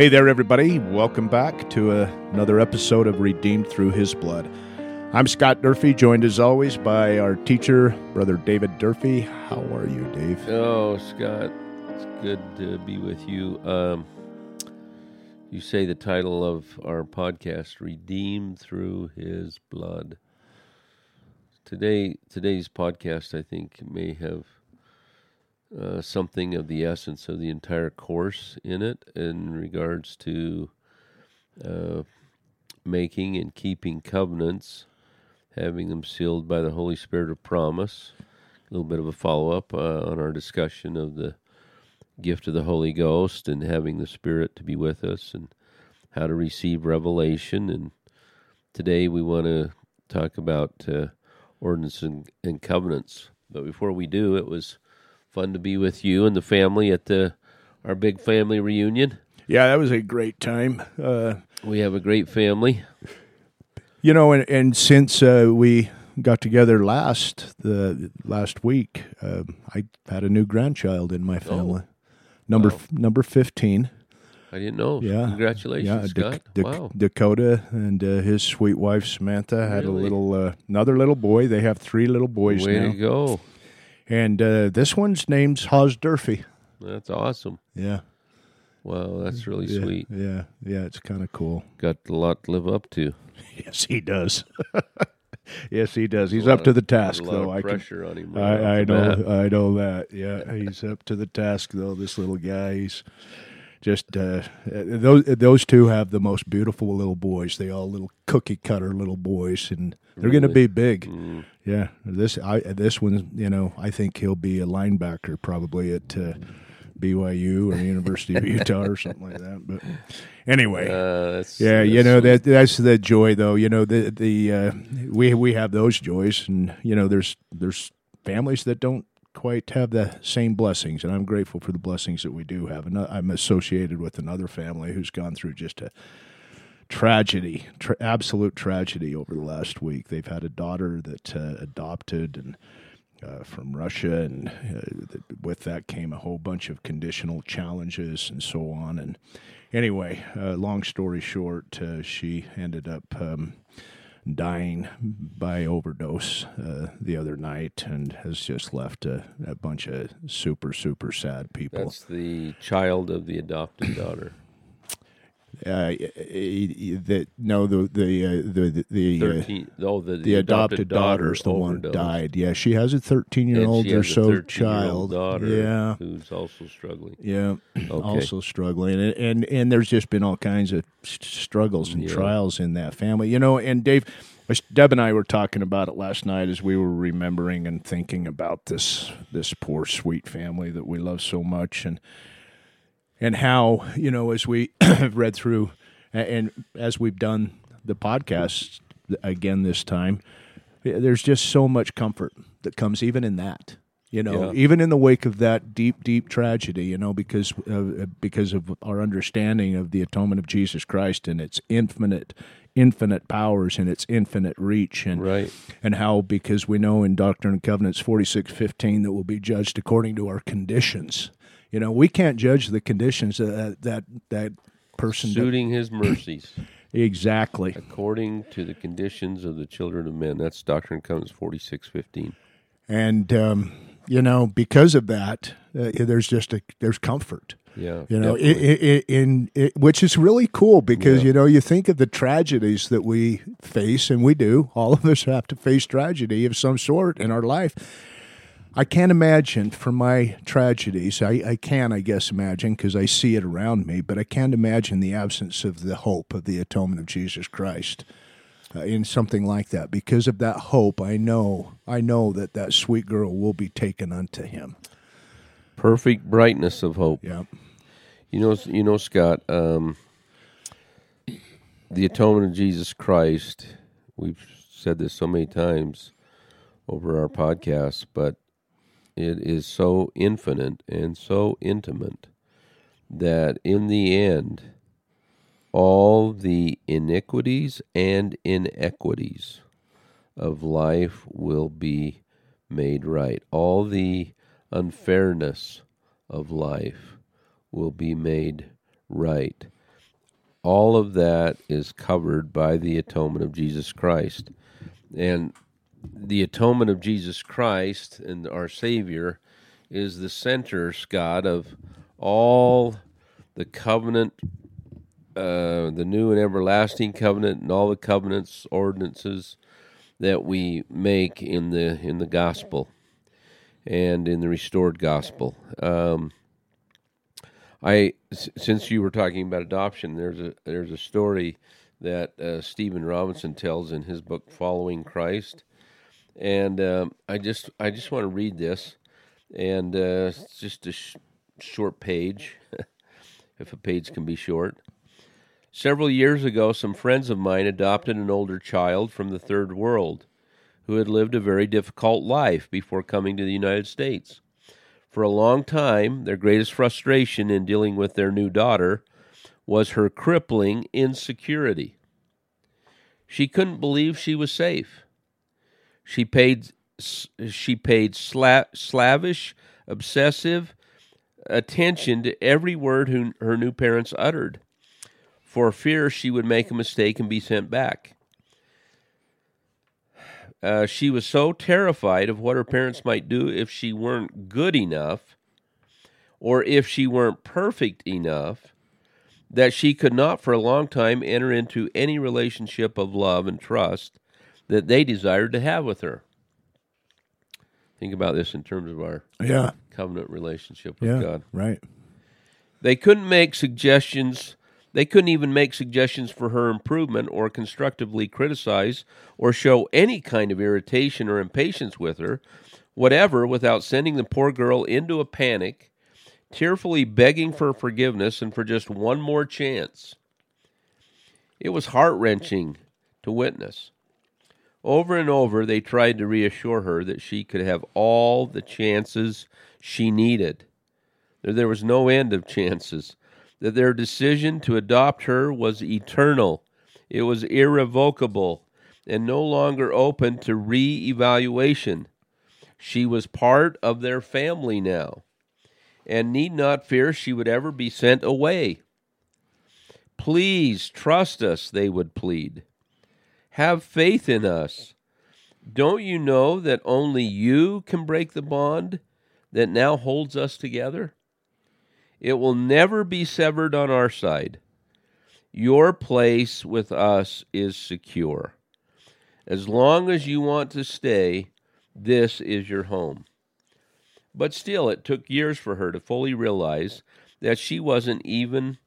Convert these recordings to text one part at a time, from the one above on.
Hey there, everybody. Welcome back to another episode of Redeemed Through His Blood. I'm Scott Durfee, joined as always by our teacher, Brother David Durfee. How are you, Dave? Oh, Scott, it's good to be with you. Um, you say the title of our podcast, Redeemed Through His Blood. Today, today's podcast, I think, may have uh, something of the essence of the entire course in it in regards to uh, making and keeping covenants, having them sealed by the Holy Spirit of promise. A little bit of a follow up uh, on our discussion of the gift of the Holy Ghost and having the Spirit to be with us and how to receive revelation. And today we want to talk about uh, ordinance and, and covenants. But before we do, it was fun to be with you and the family at the our big family reunion. Yeah, that was a great time. Uh, We have a great family. you know, and, and since uh, we got together last the last week, uh, I had a new grandchild in my family. Number Wow. number fifteen. I didn't know. Yeah. Congratulations, Yeah, Scott. Dak- wow. Dakota and uh, his sweet wife Samantha had a little uh, another little boy. They have three little boys Way now, to go. And uh, this one's name's Haas Durfee. That's awesome. Yeah, Wow, that's really yeah, sweet. Yeah, yeah, it's kind of cool. Got a lot to live up to. Yes, he does. yes, he does. He's up to the task, though. I can. pressure on him. right I, I know. bat. I know that. Yeah, he's up to the task, though. This little guy. He's just uh, those. Those two have the most beautiful little boys. They all little cookie cutter little boys, and they're going to be big. Mm, Yeah, this I this one, you know, I think he'll be a linebacker probably at uh, BYU or University of Utah or something like that. But anyway, uh, that's, yeah, you know that that's the joy though. You know the the uh, we we have those joys, and you know there's there's families that don't quite have the same blessings, and I'm grateful for the blessings that we do have. And I'm associated with another family who's gone through just a tragedy, tra- absolute tragedy over the last week. They've had a daughter that uh, adopted and. Uh, from Russia, and uh, th- with that came a whole bunch of conditional challenges and so on. And anyway, uh, long story short, uh, she ended up um, dying by overdose uh, the other night, and has just left a, a bunch of super super sad people. That's the child of the adopted daughter. Uh, that no, the the uh, the the. Uh, Thirteen. oh, the, the adopted, daughter's the one died. Yeah, she has a 13 year old or so child. daughter Yeah, who's also struggling. yeah, Okay. also struggling, and, and and there's just been all kinds of struggles and Yeah. trials in that family, you know. And Dave, Deb and I were talking about it last night as we were remembering and thinking about this this poor sweet family that we love so much, and and how you know as we have read through and, as we've done the podcast again this time, there's just so much comfort that comes even in that you know Yeah. even in the wake of that deep deep tragedy you know because uh, because of our understanding of the atonement of Jesus Christ and its infinite infinite powers and its infinite reach and Right. and how because we know in Doctrine and Covenants 46:15 that we'll be judged according to our conditions you know we can't judge the conditions that that that person Suiting his mercies exactly according to the conditions of the children of men. That's Doctrine and Covenants forty six fifteen. and um, you know because of that uh, there's just a there's comfort Yeah. you know i definitely. i i in it, which is really cool because Yeah. you know you think of the tragedies that we face and we do all of us have to face tragedy of some sort in our life i can't imagine for my tragedies i, I can i guess imagine because i see it around me but i can't imagine the absence of the hope of the atonement of jesus christ uh, in something like that because of that hope i know i know that that sweet girl will be taken unto him perfect brightness of hope. yeah You know, you know, Scott. Um, the atonement of Jesus Christ. We've said this so many times over our podcasts, but it is so infinite and so intimate that in the end, all the iniquities and inequities of life will be made right. All the unfairness of life will be made right all of that is covered by the atonement of Jesus Christ. And the atonement of Jesus Christ and our Savior is the center, Scott, of all the covenant, uh, the new and everlasting covenant, and all the covenants, ordinances that we make in the in the gospel and in the restored gospel. Um, I since you were talking about adoption, there's a there's a story that uh, Stephen Robinson tells in his book Following Christ, and um, I just I just want to read this, and uh, it's just a sh- short page, if a page can be short. Several years ago, some friends of mine adopted an older child from the third world, who had lived a very difficult life before coming to the United States. For a long time, their greatest frustration in dealing with their new daughter was her crippling insecurity. She couldn't believe she was safe. She paid she paid sla- slavish, obsessive attention to every word who, her new parents uttered, for fear she would make a mistake and be sent back. Uh, she was so terrified of what her parents might do if she weren't good enough or if she weren't perfect enough that she could not for a long time enter into any relationship of love and trust that they desired to have with her. Think about this in terms of our Yeah. covenant relationship with Yeah. God. Right. They couldn't make suggestions. They couldn't even make suggestions for her improvement or constructively criticize or show any kind of irritation or impatience with her, whatever, without sending the poor girl into a panic, tearfully begging for forgiveness and for just one more chance. It was heart wrenching to witness. Over and over, they tried to reassure her that she could have all the chances she needed that there was no end of chances, that their decision to adopt her was eternal, it was irrevocable, and no longer open to re evaluation. She was part of their family now, and need not fear she would ever be sent away. Please trust us, they would plead. Have faith in us. Don't you know that only you can break the bond that now holds us together? It will never be severed on our side. Your place with us is secure. As long as you want to stay, this is your home. But still, it took years for her to fully realize that she wasn't even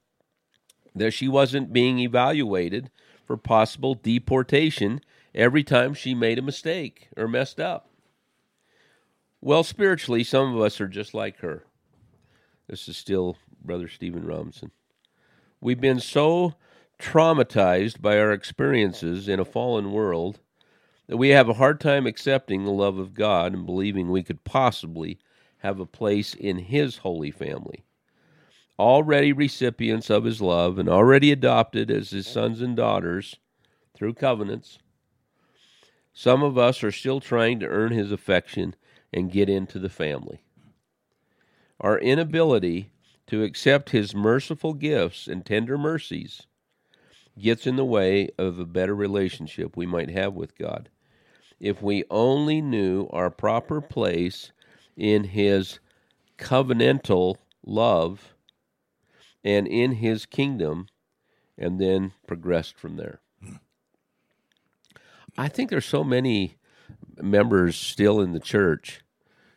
that she wasn't being evaluated possible deportation every time she made a mistake or messed up. Well, spiritually, some of us are just like her. This is still Brother Stephen Robinson. We've been so traumatized by our experiences in a fallen world that we have a hard time accepting the love of God and believing we could possibly have a place in His holy family. Already recipients of His love and already adopted as His sons and daughters through covenants, some of us are still trying to earn His affection and get into the family. Our inability to accept His merciful gifts and tender mercies gets in the way of a better relationship we might have with God. If we only knew our proper place in His covenantal love and in His kingdom, and then progressed from there. I think there's so many members still in the church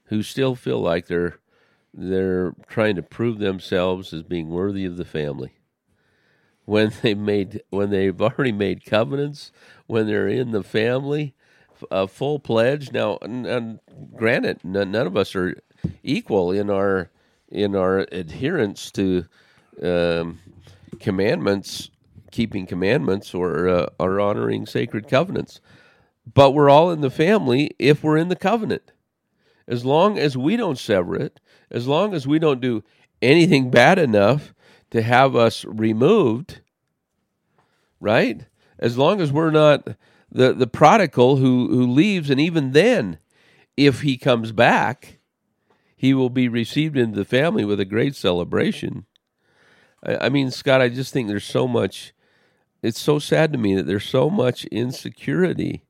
who still feel like they're they're trying to prove themselves as being worthy of the family when they made when they've already made covenants when they're in the family a full pledge now and, granted none, none of us are equal in our in our adherence to um, commandments keeping commandments or uh, or honoring sacred covenants but we're all in the family if we're in the covenant as long as we don't sever it, as long as we don't do anything bad enough to have us removed, right? As long as we're not the, the prodigal who, who leaves, and even then, if he comes back, he will be received into the family with a great celebration. I, mean, Scott, I just think there's so much it's so sad to me that there's so much insecurity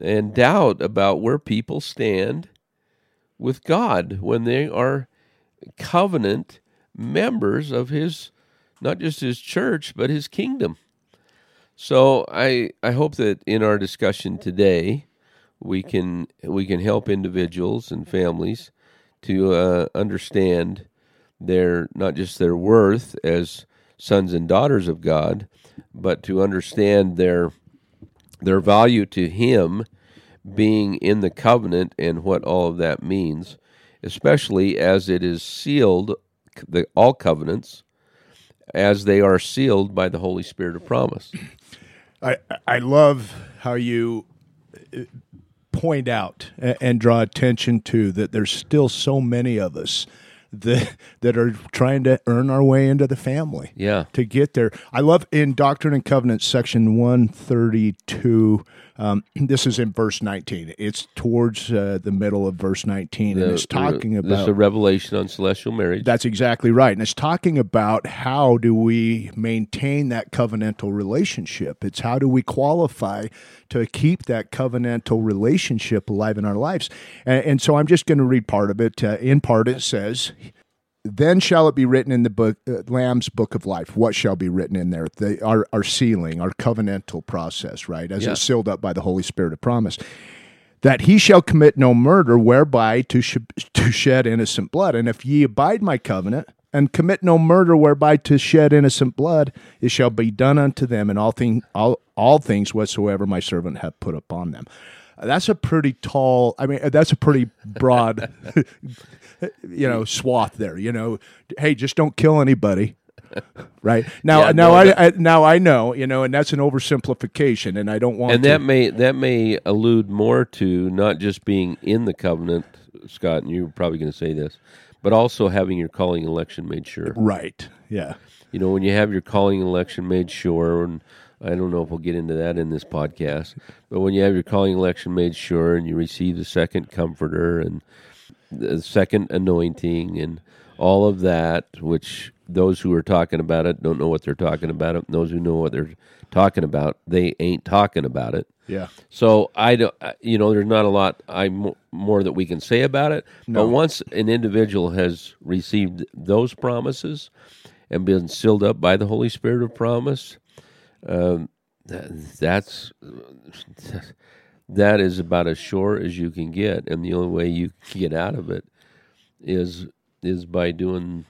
and doubt about where people stand with God when they are covenant members of his not just his church but his kingdom. So I I hope that in our discussion today we can we can help individuals and families to uh, understand their not just their worth as sons and daughters of God, but to understand their their value to Him being in the covenant and what all of that means, especially as it is sealed, the all covenants, as they are sealed by the Holy Spirit of promise. I I love how you uh, point out and draw attention to that. There's still so many of us that that are trying to earn our way into the family. Yeah. To get there. I love in Doctrine and Covenants section 132 um, this is in verse 19. It's towards uh, the middle of verse 19 and it's talking about This is a revelation on celestial marriage. That's exactly right. And it's talking about how do we maintain that covenantal relationship. It's how do we qualify to keep that covenantal relationship alive in our lives. And, and so I'm just going to read part of it. Uh, in part, it says, then shall it be written in the book, uh, Lamb's book of life. What shall be written in there? The, our, our sealing, our covenantal process, right? As Yeah. it's sealed up by the Holy Spirit of promise. That he shall commit no murder, whereby to, sh- to shed innocent blood. And if ye abide my covenant, and commit no murder, whereby to shed innocent blood, it shall be done unto them in all, thing, all, all things whatsoever my servant hath put upon them. That's a pretty tall, I mean, that's a pretty broad you know swath there you know. Hey just don't kill anybody right? Now Yeah, now no, I, I now i know you know and that's an oversimplification and i don't want and to that may that may allude more to not just being in the covenant, Scott, and you're probably going to say this, but also having your calling election made sure. right yeah. You know, when you have your calling election made sure, and I don't know if we'll get into that in this podcast, but when you have your calling election made sure, and you receive the second comforter and the second anointing, and all of that, which those who are talking about it don't know what they're talking about. It. Those who know what they're talking about, they ain't talking about it. yeah So I don't, you know, there's not a lot I mo- more that we can say about it. But once an individual has received those promises and been sealed up by the Holy Spirit of promise, um, th- that's that is about as sure as you can get, and the only way you can get out of it is is by doing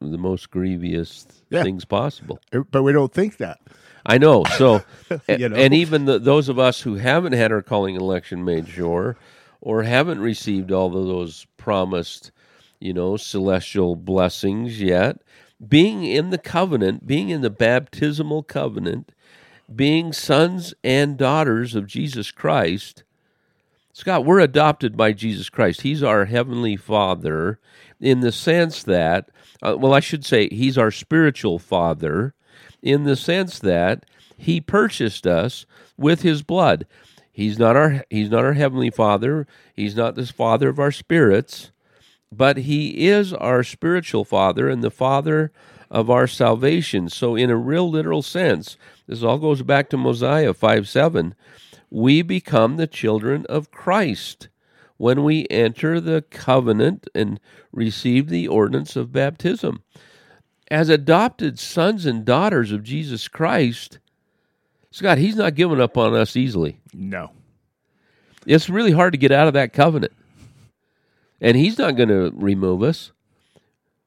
the most grievous Yeah. things possible. but we don't think that I know. So, You know? and even the, those of us who haven't had our calling election made sure, or haven't received all of those promised, you know, celestial blessings yet, being in the covenant, being in the baptismal covenant, being sons and daughters of Jesus Christ. Scott, we're adopted by Jesus Christ. He's our heavenly Father in the sense that, uh, well, I should say, He's our spiritual Father in the sense that He purchased us with His blood. He's not our He's not our heavenly Father. He's not the Father of our spirits, but He is our spiritual Father and the Father of our salvation. So, in a real literal sense, this all goes back to Mosiah 5 7 we become the children of Christ when we enter the covenant and receive the ordinance of baptism. As adopted sons and daughters of Jesus Christ, Scott, He's not giving up on us easily. no It's really hard to get out of that covenant. And He's not going to remove us.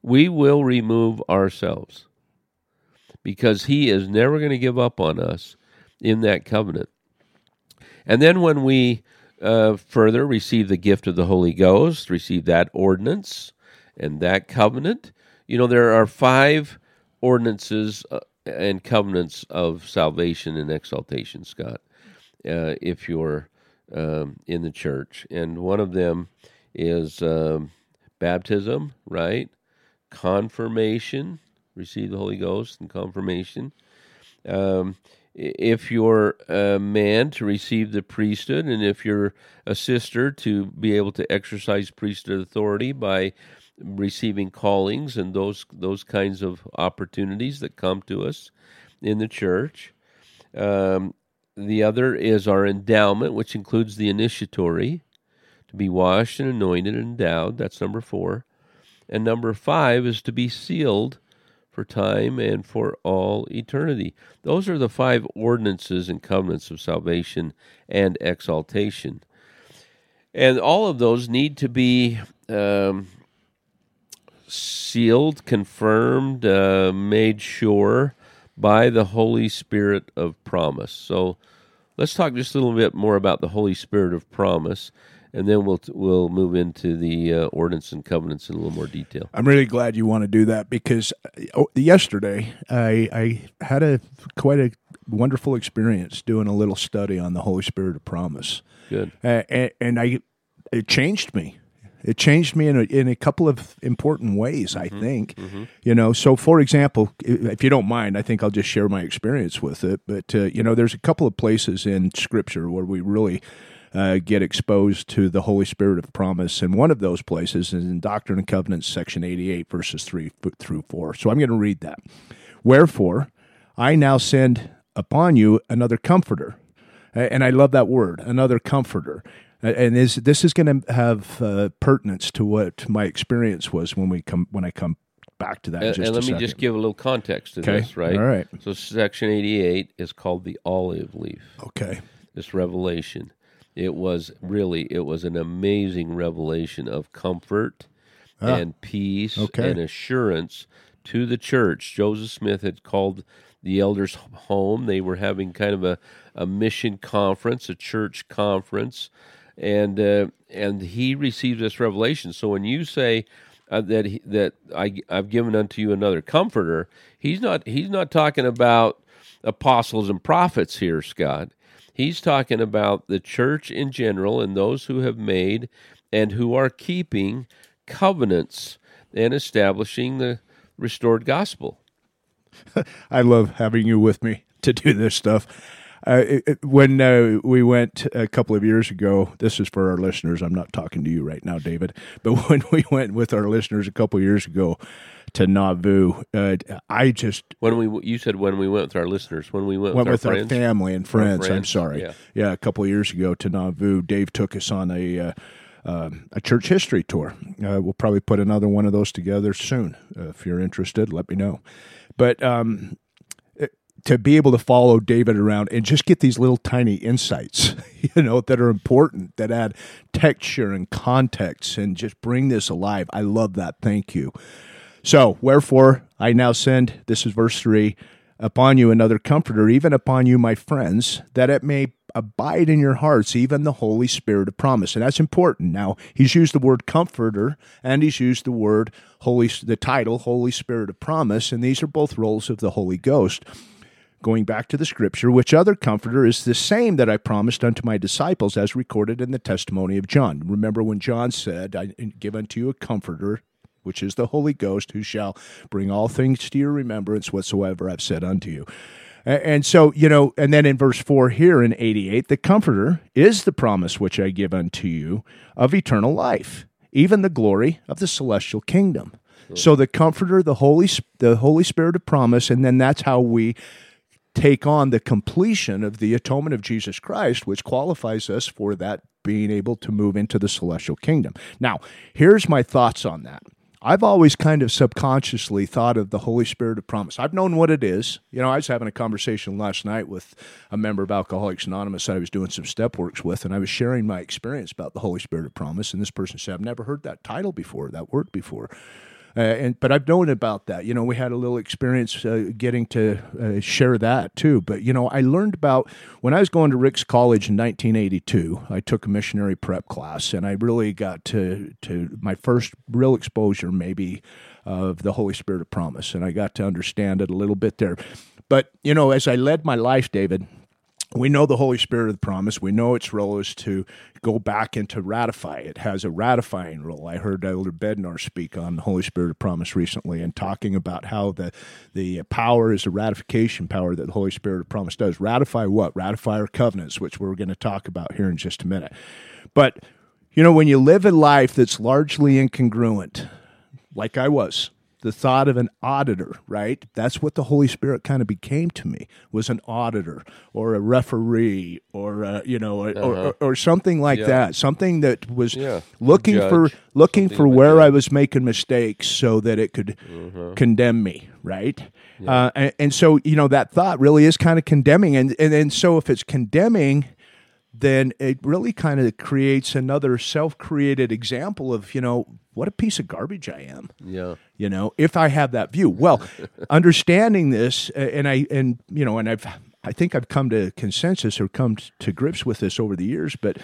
We will remove ourselves because He is never going to give up on us in that covenant. And then when we uh, further receive the gift of the Holy Ghost, receive that ordinance and that covenant, you know, there are five ordinances uh, and covenants of salvation and exaltation, Scott, uh, if you're um, in the church. And one of them is um, baptism, right? Confirmation, receive the Holy Ghost and confirmation. Um, if you're a man to receive the priesthood, and if you're a sister to be able to exercise priesthood authority by receiving callings and those those kinds of opportunities that come to us in the church. Um, the other is our endowment, which includes the initiatory, to be washed and anointed and endowed. That's number four. And number five is to be sealed for time and for all eternity. Those are the five ordinances and covenants of salvation and exaltation. And all of those need to be um, sealed, confirmed, uh, made sure by the Holy Spirit of promise. So let's talk just a little bit more about the Holy Spirit of promise and then we'll we'll move into the uh, ordinance and covenants in a little more detail. I'm really glad you want to do that because oh, yesterday I I had a quite a wonderful experience doing a little study on the Holy Spirit of promise. Good, uh, and, and, I it changed me. It changed me in a, in a couple of important ways. Mm-hmm. I think, mm-hmm. you know. So, for example, if you don't mind, I think I'll just share my experience with it. But uh, you know, there's a couple of places in Scripture where we really uh, get exposed to the Holy Spirit of promise. And one of those places is in Doctrine and Covenants, section 88, verses 3 through 4. So I'm going to read that. Wherefore, I now send upon you another comforter. And I love that word, another comforter. And is, this is going to have uh, pertinence to what my experience was when we come when I come back to that. And, and let me just give a little context to okay. this, right? All right. So section eighty-eight is called the olive leaf. Okay. This revelation, it was really it was an amazing revelation of comfort ah, and peace okay. and assurance to the church. Joseph Smith had called the elders home. They were having kind of a, a mission conference, a church conference, and uh, and he received this revelation. So when you say uh, that he, that I I've given unto you another comforter, he's not he's not talking about apostles and prophets here, Scott. He's talking about the church in general and those who have made and who are keeping covenants and establishing the restored gospel. I love having you with me to do this stuff. Uh, it, when uh, we went a couple of years ago, this is for our listeners. I'm not talking to you right now, David, but when we went with our listeners a couple of years ago, to Nauvoo. Uh, I just when we you said when we went with our listeners when we went, went with, our, with our family and friends, friends. I'm sorry, yeah. yeah, a couple of years ago to Nauvoo. Dave took us on a. Uh, uh, a church history tour. Uh, we'll probably put another one of those together soon. Uh, if you're interested, let me know. But um, to be able to follow David around and just get these little tiny insights, you know, that are important, that add texture and context and just bring this alive. I love that. Thank you. So, wherefore I now send, this is verse 3, upon you another comforter, even upon you, my friends, that it may abide in your hearts, even the Holy Spirit of promise. And that's important. Now, he's used the word comforter and he's used the word Holy, the title Holy Spirit of promise, and these are both roles of the Holy Ghost. Going back to the scripture, which other comforter is the same that I promised unto my disciples, as recorded in the testimony of John. Remember when John said, I give unto you a comforter, which is the Holy Ghost, who shall bring all things to your remembrance whatsoever I've said unto you. And so, you know, and then in verse 4 here in 88, the Comforter is the promise which I give unto you of eternal life, even the glory of the celestial kingdom. So the Comforter, the Holy, the Holy Spirit of promise, and then that's how we take on the completion of the atonement of Jesus Christ, which qualifies us for that being able to move into the celestial kingdom. Now, here's my thoughts on that. I've always kind of subconsciously thought of the Holy Spirit of promise. I've known what it is. You know, I was having a conversation last night with a member of Alcoholics Anonymous I was doing some step works with, and I was sharing my experience about the Holy Spirit of promise. And this person said, I've never heard that title before, that word before. Uh, and but I've known about that. You know, we had a little experience uh, getting to uh, share that too. But you know, I learned about when I was going to Ricks College in 1982. I took a missionary prep class, and I really got to to my first real exposure, maybe, of the Holy Spirit of promise, and I got to understand it a little bit there. But you know, as I led my life, David, we know the Holy Spirit of the promise. We know its role is to go back and to ratify. It has a ratifying role. I heard Elder Bednar speak on the Holy Spirit of promise recently and talking about how the, the power is a ratification power that the Holy Spirit of promise does. Ratify what? Ratify our covenants, which we're going to talk about here in just a minute. But, you know, when you live a life that's largely incongruent, like I was, the thought of an auditor, right? That's what the Holy Spirit kind of became to me was an auditor or a referee or uh, you know or, or, or something like Yeah. that, something that was Yeah. looking for looking Something for where. I was making mistakes so that it could condemn me, right? Uh, and, and so you know that thought really is kind of condemning, and and and so if it's condemning, then it really kind of creates another self-created example of you know what a piece of garbage I am Yeah. you know if i have that view well understanding this uh, and i and you know and i've i think i've come to consensus or come to grips with this over the years but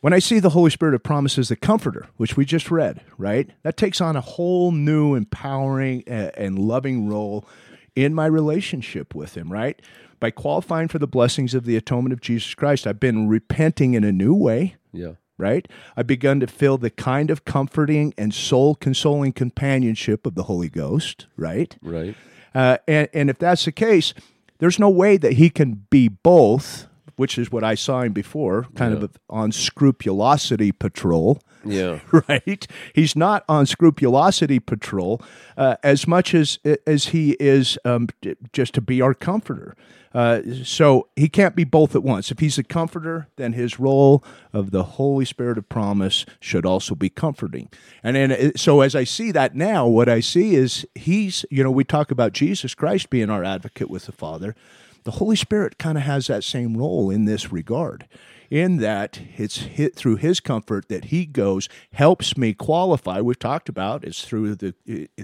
when i see the holy spirit of promise as the comforter which we just read right that takes on a whole new empowering uh, and loving role in my relationship with him right by qualifying for the blessings of the atonement of jesus christ i've been repenting in a new way Yeah. Right? I've begun to feel the kind of comforting and soul consoling companionship of the Holy Ghost, right? Right. Uh, and, and if that's the case, there's no way that he can be both, which is what I saw him before, kind of on scrupulosity patrol, Yeah. right? He's not on scrupulosity patrol uh, as much as as he is um, just to be our comforter. Uh, so he can't be both at once. If he's a comforter, then his role of the Holy Spirit of promise should also be comforting. And then, uh, so as I see that now, what I see is he's, you know, we talk about Jesus Christ being our advocate with the Father. The Holy Spirit kind of has that same role in this regard in that it's hit through his comfort that he goes helps me qualify we've talked about it's through the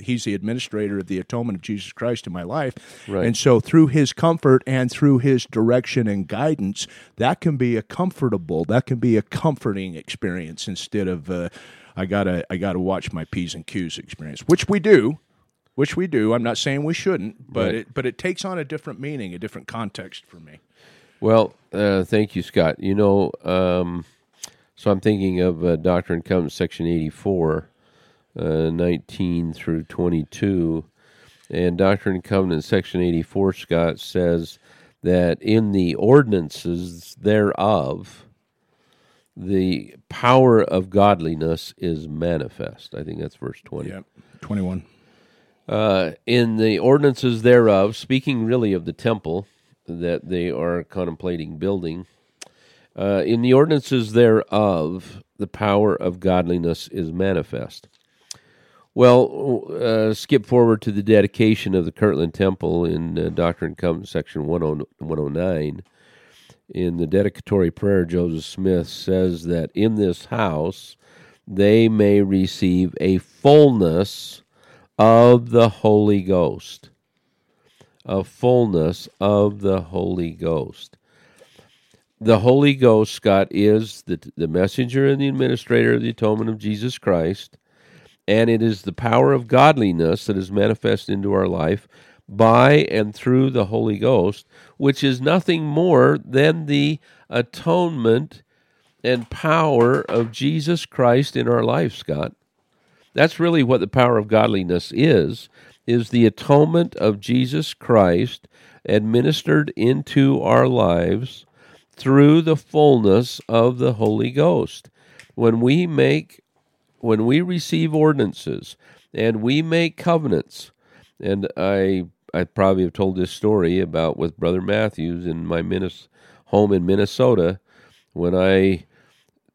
he's the administrator of the atonement of jesus christ in my life Right. and so through his comfort and through his direction and guidance that can be a comfortable that can be a comforting experience instead of uh, i gotta i gotta watch my p's and q's experience which we do which we do i'm not saying we shouldn't but Right. it but it takes on a different meaning a different context for me Well, uh, thank you, Scott. You know, um, so I'm thinking of uh, Doctrine and Covenants, section 84, uh, 19 through 22. And Doctrine and Covenants, section 84, Scott says that in the ordinances thereof, the power of godliness is manifest. I think that's verse 20. yeah 21 Uh, in the ordinances thereof, speaking really of the temple that they are contemplating building, uh, in the ordinances thereof, the power of godliness is manifest. Well, uh, skip forward to the dedication of the Kirtland Temple in uh, Doctrine and Covenants, section 10 109. In the dedicatory prayer, Joseph Smith says that in this house they may receive a fullness of the Holy Ghost. A fullness of the Holy Ghost. The Holy Ghost, Scott, is the, the messenger and the administrator of the atonement of Jesus Christ, and it is the power of godliness that is manifest into our life by and through the Holy Ghost, which is nothing more than the atonement and power of Jesus Christ in our life, Scott. That's really what the power of godliness is, is the atonement of Jesus Christ administered into our lives through the fullness of the Holy Ghost. When we make when we receive ordinances and we make covenants, and I I probably have told this story about with Brother Matthews in my home in Minnesota when I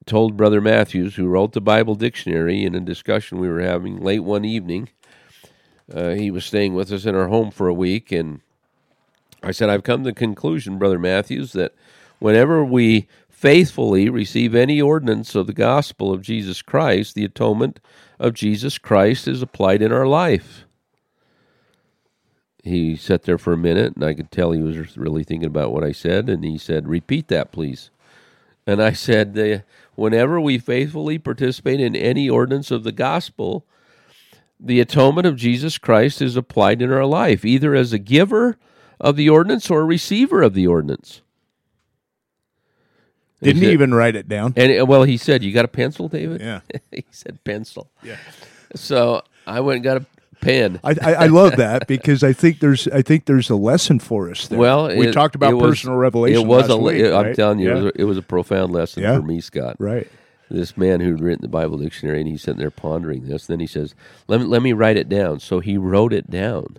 told Brother Matthews, who wrote the Bible dictionary, in a discussion we were having late one evening. Uh, he was staying with us in our home for a week, and I said, I've come to the conclusion, Brother Matthews, that whenever we faithfully receive any ordinance of the gospel of Jesus Christ, the atonement of Jesus Christ is applied in our life. He sat there for a minute, and I could tell he was really thinking about what I said, and he said, Repeat that, please. And I said, Whenever we faithfully participate in any ordinance of the gospel, the atonement of Jesus Christ is applied in our life, either as a giver of the ordinance or a receiver of the ordinance. Didn't said- even write it down? And well, he said, "You got a pencil, David?" Yeah. he said, "Pencil." Yeah. So I went and got a pen. I, I, I love that because I think there's I think there's a lesson for us there. Well, we it- talked about it was- personal revelation. It was a. I'm right? telling you, Yeah. it, was a, it was a profound lesson Yeah. for me, Scott. right. This man who'd written the Bible dictionary, and he's sitting there pondering this. Then he says, "Let me let me write it down." So he wrote it down,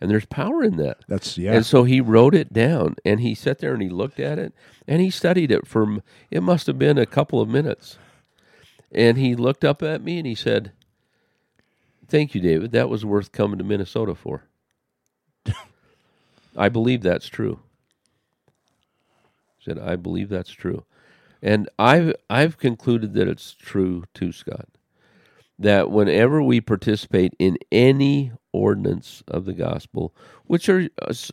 and there's power in that. That's yeah. And so he wrote it down, and he sat there and he looked at it, and he studied it for it must have been a couple of minutes, and he looked up at me and he said, "Thank you, David. That was worth coming to Minnesota for." I believe that's true. He said, "I believe that's true." And I've I've concluded that it's true too, Scott. That whenever we participate in any ordinance of the gospel, which are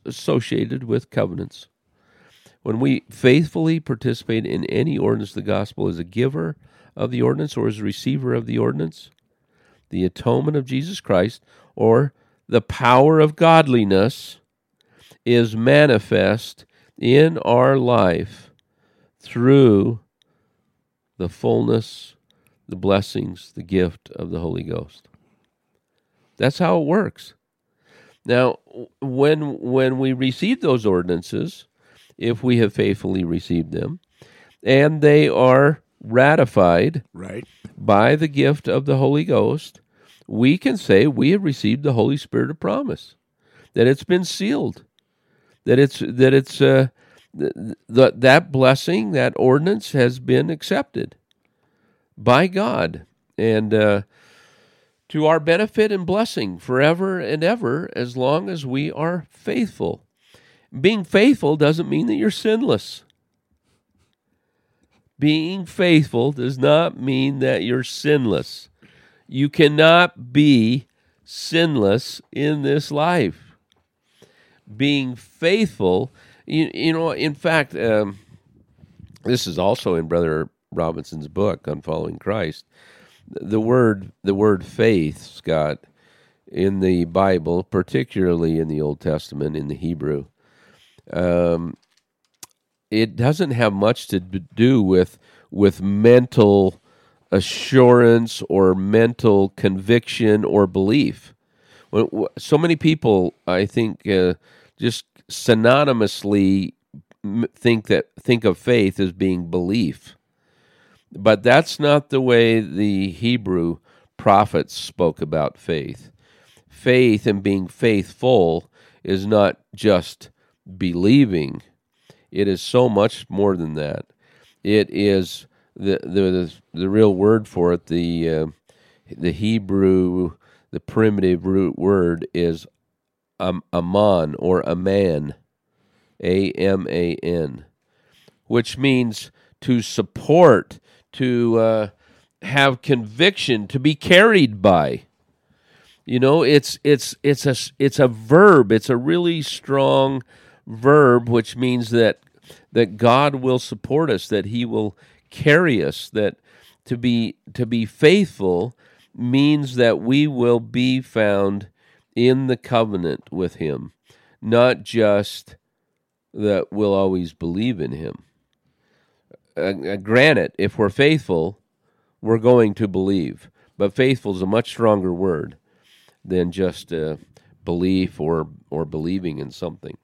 associated with covenants, when we faithfully participate in any ordinance of the gospel as a giver of the ordinance or as a receiver of the ordinance, the atonement of Jesus Christ or the power of godliness is manifest in our life through the fullness, the blessings, the gift of the Holy Ghost. That's how it works. Now, when when we receive those ordinances, if we have faithfully received them, and they are ratified right. by the gift of the Holy Ghost, we can say we have received the Holy Spirit of promise, that it's been sealed, that it's that it's uh, that that blessing, that ordinance has been accepted by God and uh, to our benefit and blessing forever and ever as long as we are faithful. Being faithful doesn't mean that you're sinless. Being faithful does not mean that you're sinless. You cannot be sinless in this life. Being faithful you, you know, in fact, um, this is also in Brother Robinson's book on following Christ. The word, the word faith, Scott, in the Bible, particularly in the Old Testament, in the Hebrew, um, it doesn't have much to do with with mental assurance or mental conviction or belief. So many people, I think, uh, just synonymously think that think of faith as being belief. But that's not the way the Hebrew prophets spoke about faith. Faith and being faithful is not just believing. It is so much more than that. It is the the the, the real word for it. The uh, the Hebrew, the primitive root word is um, aman or a man, A M A N, which means to support, to uh, have conviction, to be carried by. You know, it's it's it's a it's a verb. It's a really strong verb, which means that that God will support us, that He will carry us, that to be to be faithful means that we will be found in the covenant with him, not just that we'll always believe in him. Uh, uh, granted, if we're faithful, we're going to believe, but faithful is a much stronger word than just uh, belief or or believing in something.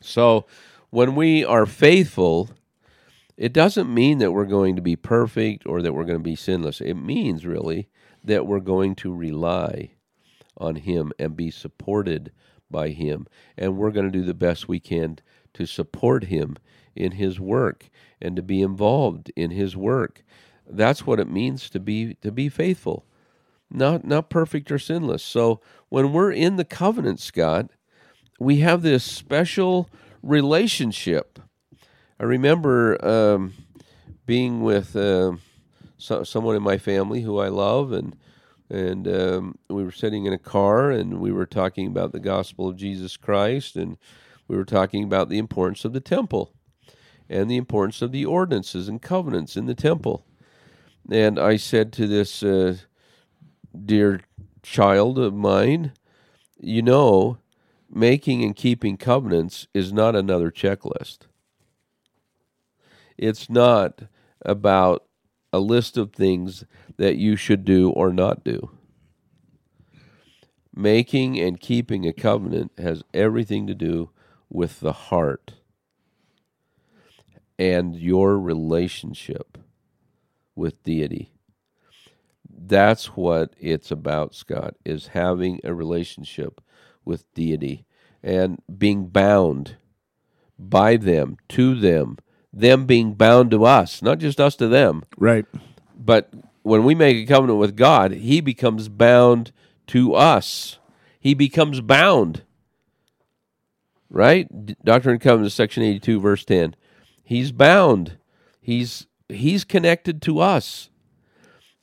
So, when we are faithful, it doesn't mean that we're going to be perfect or that we're going to be sinless. It means really that we're going to rely on Him and be supported by Him. And we're going to do the best we can to support Him in His work and to be involved in His work. That's what it means to be to be faithful, not not perfect or sinless. So when we're in the covenant, Scott, we have this special relationship. I remember um, being with uh, so, someone in my family who I love, and and um, we were sitting in a car and we were talking about the gospel of Jesus Christ and we were talking about the importance of the temple and the importance of the ordinances and covenants in the temple. And I said to this uh, dear child of mine, you know, making and keeping covenants is not another checklist. It's not about a list of things that you should do or not do. Making and keeping a covenant has everything to do with the heart and your relationship with deity. That's what it's about, Scott, is having a relationship with deity and being bound by them, to them, them being bound to us, not just us to them. Right. But when we make a covenant with God, He becomes bound to us. He becomes bound. Right? Doctrine and Covenants, section 82, verse 10. He's bound. He's He's connected to us.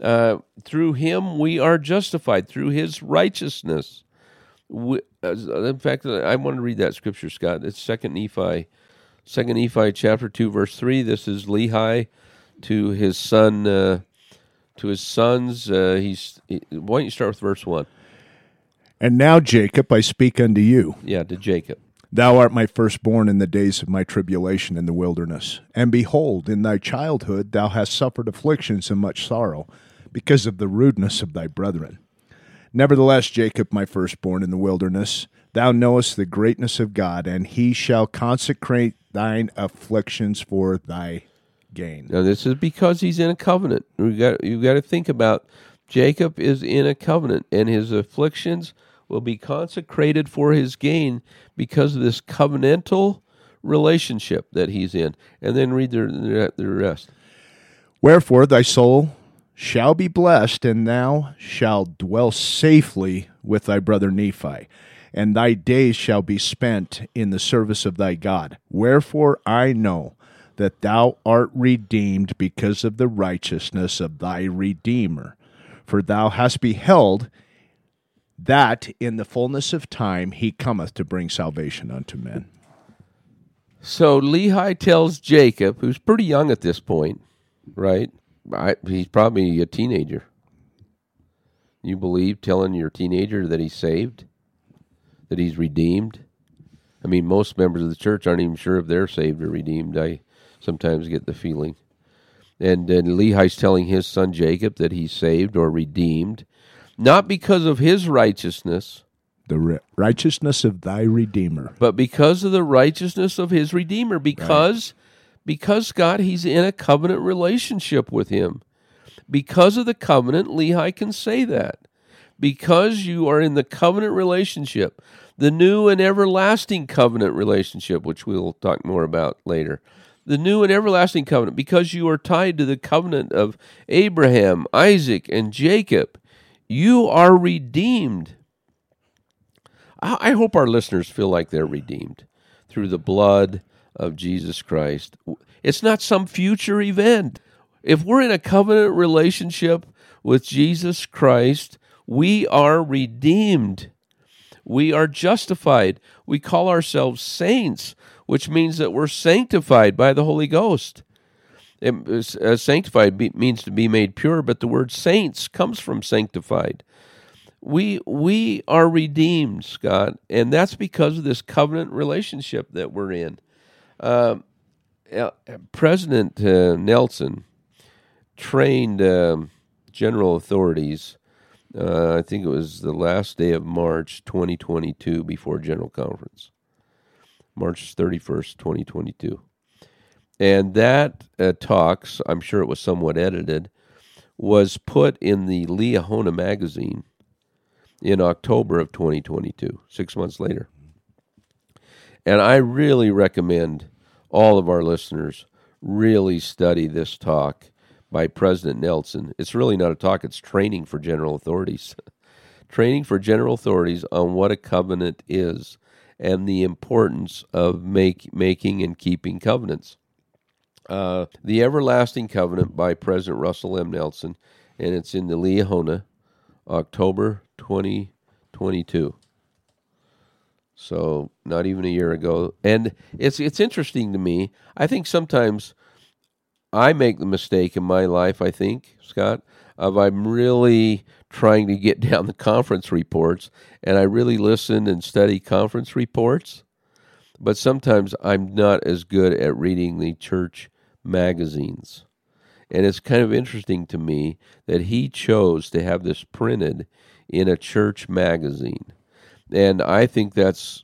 Uh, through Him we are justified, through His righteousness. We, in fact, I want to read that scripture, Scott. It's Second Nephi, Second Nephi, chapter two, verse three. This is Lehi to his son, uh, to his sons. Uh, he's. He, why don't you start with verse one? And now, Jacob, I speak unto you. Yeah, to Jacob. Thou art my firstborn in the days of my tribulation in the wilderness. And behold, in thy childhood thou hast suffered afflictions and much sorrow, because of the rudeness of thy brethren. Nevertheless, Jacob, my firstborn in the wilderness, thou knowest the greatness of God, and he shall consecrate thine afflictions for thy gain. Now, this is because he's in a covenant. You got you've got to think about Jacob is in a covenant, and his afflictions will be consecrated for his gain because of this covenantal relationship that he's in. And then read the, the rest. Wherefore thy soul shall be blessed, and thou shalt dwell safely with thy brother Nephi, and thy days shall be spent in the service of thy God. Wherefore I know that thou art redeemed because of the righteousness of thy Redeemer. For thou hast beheld that in the fullness of time he cometh to bring salvation unto men. So Lehi tells Jacob, who's pretty young at this point, right? I, he's probably a teenager. You believe telling your teenager that he's saved, that he's redeemed? I mean, most members of the church aren't even sure if they're saved or redeemed. I sometimes get the feeling. And then Lehi's telling his son Jacob that he's saved or redeemed, not because of his righteousness, the righteousness of thy Redeemer, but because of the righteousness of his Redeemer, because because God, he's in a covenant relationship with him. Because of the covenant, Lehi can say that. Because you are in the covenant relationship, the new and everlasting covenant relationship, which we'll talk more about later. The new and everlasting covenant, because you are tied to the covenant of Abraham, Isaac, and Jacob, you are redeemed. I hope our listeners feel like they're redeemed through the blood of Jesus Christ. It's not some future event. If we're in a covenant relationship with Jesus Christ, we are redeemed. We are justified. We call ourselves saints, which means that we're sanctified by the Holy Ghost. It, uh, sanctified means to be made pure, but the word saints comes from sanctified. We we are redeemed, Scott, and that's because of this covenant relationship that we're in. Um, uh, President uh, Nelson trained um, general authorities. Uh, I think it was the last day of March 2022 before General Conference, March 31st, 2022. And that uh, talks, I'm sure it was somewhat edited, was put in the Liahona magazine in October of 2022, six months later. And I really recommend all of our listeners really study this talk by President Nelson. It's really not a talk, it's training for general authorities. training for general authorities on what a covenant is and the importance of make, making and keeping covenants. Uh, the Everlasting Covenant by President Russell M. Nelson, and it's in the Liahona, October 2022. So not even a year ago, and it's it's interesting to me. I think sometimes I make the mistake in my life. I think Scott of I'm really trying to get down the conference reports, and I really listen and study conference reports, but sometimes I'm not as good at reading the church magazines. And it's kind of interesting to me that he chose to have this printed in a church magazine and I think that's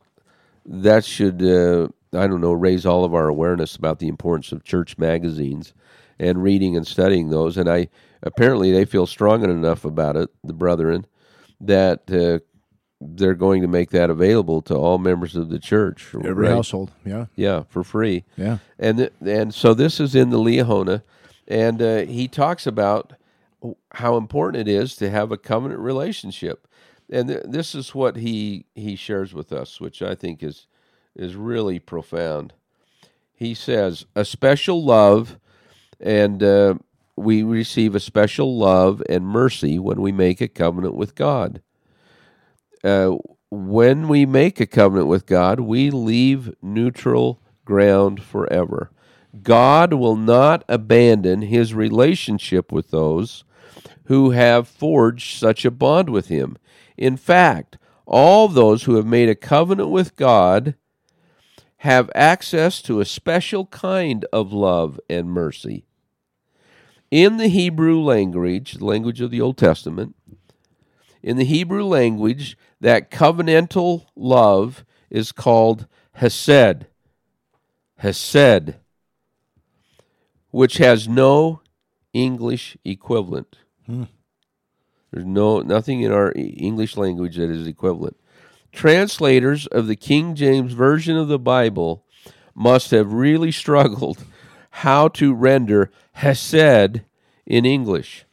that should uh, I don't know raise all of our awareness about the importance of church magazines and reading and studying those. And I apparently they feel strong enough about it, the brethren, that uh, they're going to make that available to all members of the church. Every right? household. Yeah. Yeah, for free. Yeah. And th- and so this is in the Liahona, and uh, he talks about how important it is to have a covenant relationship, and th- this is what he he shares with us, which I think is is really profound. He says a special love, and uh, we receive a special love and mercy when we make a covenant with God. Uh, when we make a covenant with God, we leave neutral ground forever. God will not abandon his relationship with those who have forged such a bond with him. In fact, all those who have made a covenant with God have access to a special kind of love and mercy. In the Hebrew language, the language of the Old Testament, in the Hebrew language, that covenantal love is called hesed. Hesed, which has no English equivalent. Hmm. There's no nothing in our English language that is equivalent. Translators of the King James version of the Bible must have really struggled how to render hesed in English.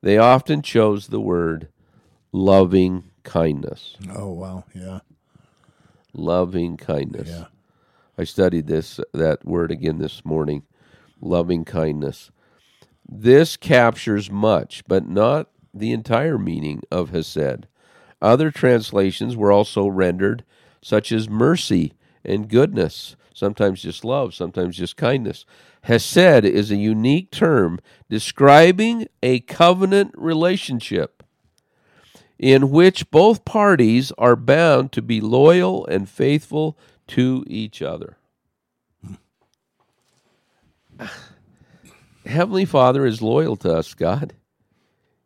They often chose the word loving kindness. Oh wow. Yeah. Loving kindness. Yeah. I studied this that word again this morning. Loving kindness. This captures much, but not the entire meaning of Hesed. Other translations were also rendered, such as mercy and goodness, sometimes just love, sometimes just kindness. Hesed is a unique term describing a covenant relationship in which both parties are bound to be loyal and faithful to each other. Heavenly Father is loyal to us, God.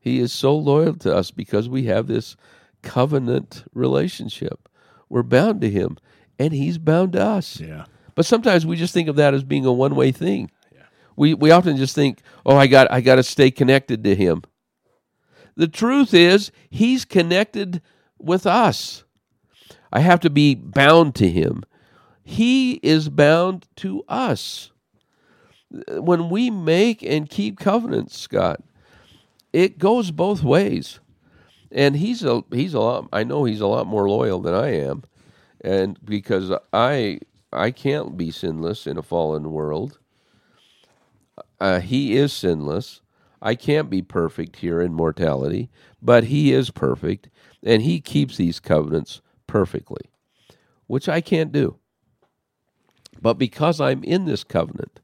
He is so loyal to us because we have this covenant relationship. We're bound to Him, and He's bound to us. Yeah. But sometimes we just think of that as being a one way thing. We we often just think, oh, I got I got to stay connected to Him. The truth is, He's connected with us. I have to be bound to Him. He is bound to us. When we make and keep covenants, Scott, it goes both ways. And he's a he's a lot I know he's a lot more loyal than I am. And because I I can't be sinless in a fallen world. Uh, he is sinless. I can't be perfect here in mortality, but he is perfect, and he keeps these covenants perfectly, which I can't do. But because I'm in this covenant,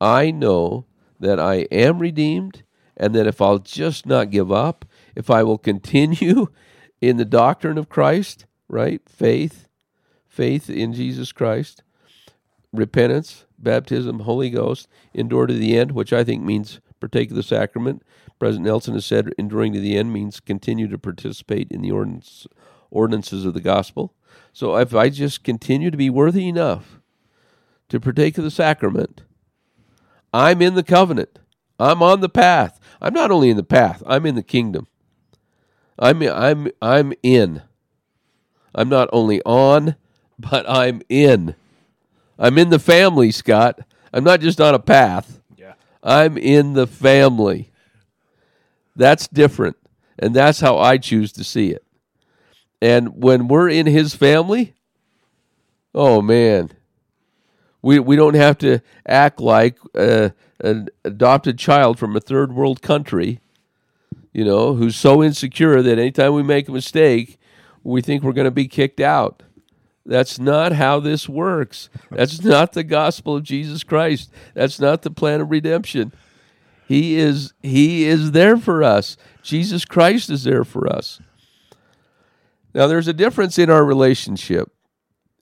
I know that I am redeemed, and that if I'll just not give up, if I will continue in the doctrine of Christ, right? Faith, faith in Jesus Christ, repentance, baptism, Holy Ghost, endure to the end, which I think means partake of the sacrament. President Nelson has said enduring to the end means continue to participate in the ordinance, ordinances of the gospel. So if I just continue to be worthy enough to partake of the sacrament, I'm in the covenant. I'm on the path. I'm not only in the path, I'm in the kingdom. I'm I'm I'm in. I'm not only on, but I'm in. I'm in the family, Scott. I'm not just on a path. Yeah. I'm in the family. That's different. And that's how I choose to see it. And when we're in his family, oh man, we, we don't have to act like uh, an adopted child from a third world country, you know, who's so insecure that anytime we make a mistake, we think we're going to be kicked out. That's not how this works. That's not the gospel of Jesus Christ. That's not the plan of redemption. He is he is there for us. Jesus Christ is there for us. Now there's a difference in our relationship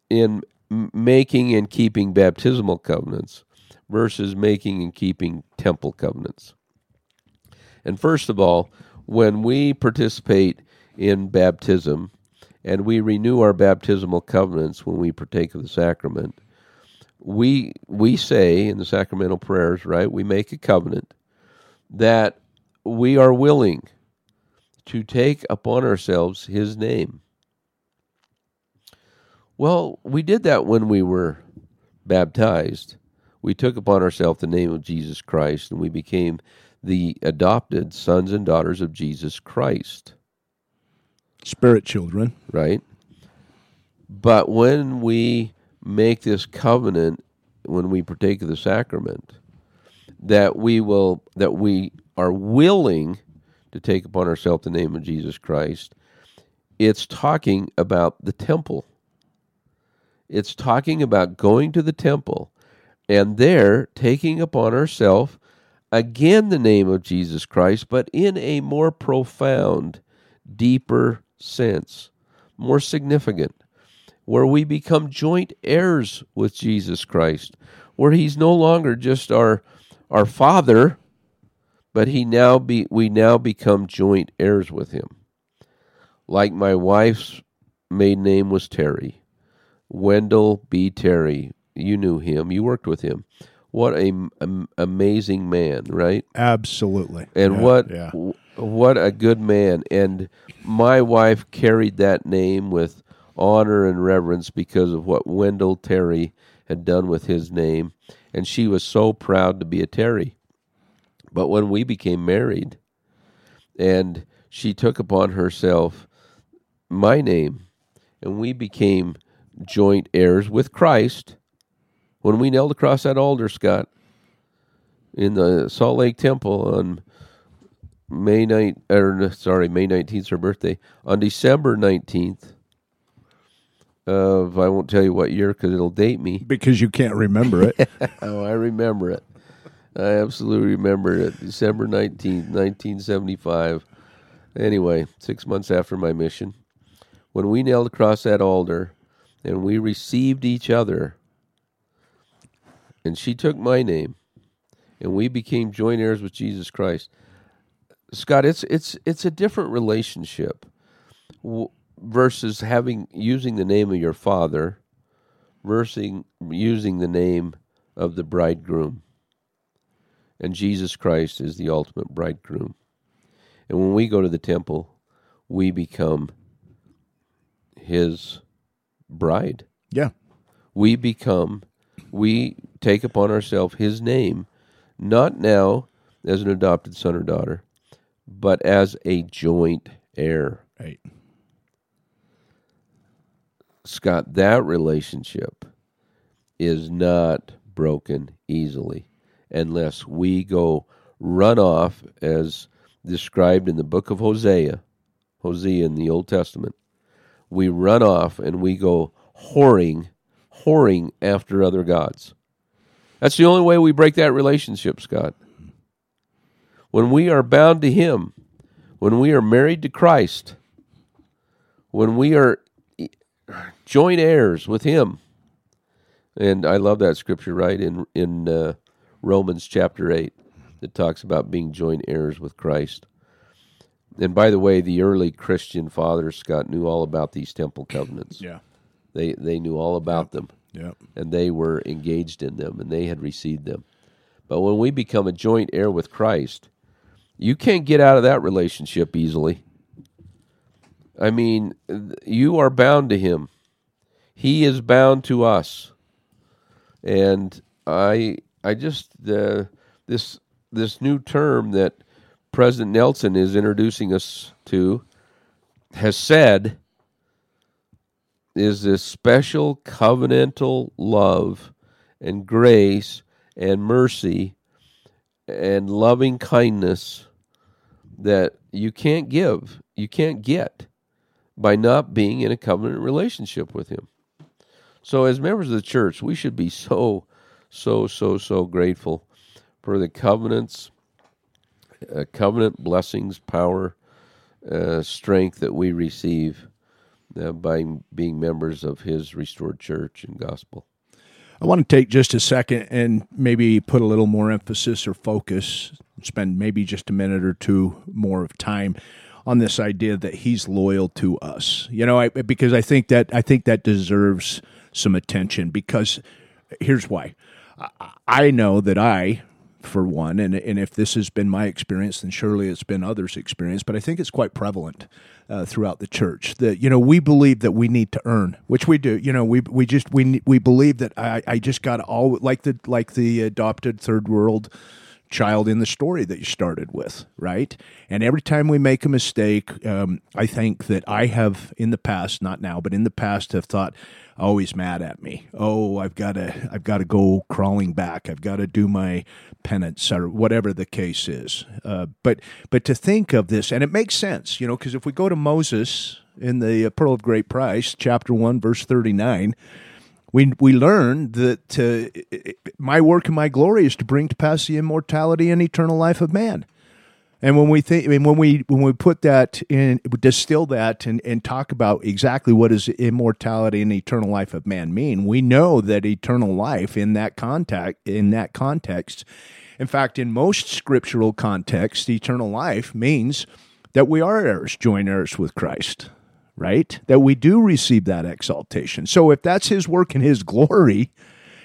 in making and keeping baptismal covenants versus making and keeping temple covenants. And first of all, when we participate in baptism, and we renew our baptismal covenants when we partake of the sacrament. we we say in the sacramental prayers, right? We make a covenant that we are willing to take upon ourselves his name. Well, we did that when we were baptized. We took upon ourselves the name of Jesus Christ and we became the adopted sons and daughters of Jesus Christ. Spirit children. Right? But when we make this covenant, when we partake of the sacrament, that we will that we are willing to take upon ourselves the name of Jesus Christ, it's talking about the temple. It's talking about going to the temple and there taking upon ourselves again the name of Jesus Christ, but in a more profound, deeper sense, more significant, where we become joint heirs with Jesus Christ, where he's no longer just our our father, but he now be we now become joint heirs with him. Like my wife's maiden name was Terry. Wendell B. Terry. You knew him. You worked with him. What a, am- amazing man, right? Absolutely. And Yeah, what Yeah. what a good man. And my wife carried that name with honor and reverence because of what Wendell Terry had done with his name, and she was so proud to be a Terry. But when we became married, and she took upon herself my name, and we became joint heirs with Christ. When we knelt across that altar, Scott, in the Salt Lake Temple on May night, or sorry, May nineteenth, her birthday. On December nineteenth, of I won't tell you what year because it'll date me. Because you can't remember it. Oh, I remember it. I absolutely remember it. December 19th, 1975. Anyway, six months after my mission, when we knelt across that altar and we received each other, and she took my name, and we became joint heirs with Jesus Christ. Scott, it's it's it's a different relationship versus having using the name of your father versus using the name of the bridegroom. And Jesus Christ is the ultimate bridegroom. And when we go to the temple, we become his bride. yeah. We become, we take upon ourselves his name, not now as an adopted son or daughter, but as a joint heir. Right. Scott, that relationship is not broken easily unless we go run off as described in the book of Hosea, Hosea in the Old Testament. We run off and we go whoring, whoring after other gods. That's the only way we break that relationship, Scott. When we are bound to Him, when we are married to Christ, when we are joint heirs with him. And I love that scripture, right in in uh, Romans chapter eight, that talks about being joint heirs with Christ. And by the way, the early Christian fathers, Scott, knew all about these temple covenants. Yeah. They they knew all about them, Yeah. and they were engaged in them, and they had received them. But when we become a joint heir with Christ, you can't get out of that relationship easily. I mean, you are bound to him. He is bound to us. And I I just uh, this this new term that President Nelson is introducing us to hesed is this special covenantal love and grace and mercy and loving kindness that you can't give, you can't get by not being in a covenant relationship with Him. So, as members of the church, we should be so, so, so, so grateful for the covenants, uh, covenant blessings, power, uh, strength that we receive uh, by being members of His restored church and gospel. I want to take just a second and maybe put a little more emphasis or focus, spend maybe just a minute or two more of time on this idea that he's loyal to us. You know, I, because I think that I think that deserves some attention because Here's why. I- I know that I, for one, and and if this has been my experience, then surely it's been others' experience. But I think it's quite prevalent uh, throughout the church that you know we believe that we need to earn, which we do. You know, we we just we we believe that I I just got all like the like the adopted third world child in the story that you started with, right? And every time we make a mistake, um, I think that I have in the past, not now, but in the past, have thought, "Oh, he's mad at me. Oh, I've got to, I've got to go crawling back. I've got to do my penance or whatever the case is." Uh, but, but to think of this, and it makes sense, you know, because if we go to Moses in the Pearl of Great Price, chapter one, verse thirty-nine we we learn that uh, my work and my glory is to bring to pass the immortality and eternal life of man. And when we think, I mean, when we when we put that in, distill that and, and talk about exactly what does immortality and eternal life of man mean, we know that eternal life in that contact in that context, in fact, in most scriptural contexts, eternal life means that we are heirs, joint heirs with Christ right? That we do receive that exaltation. So if that's his work and his glory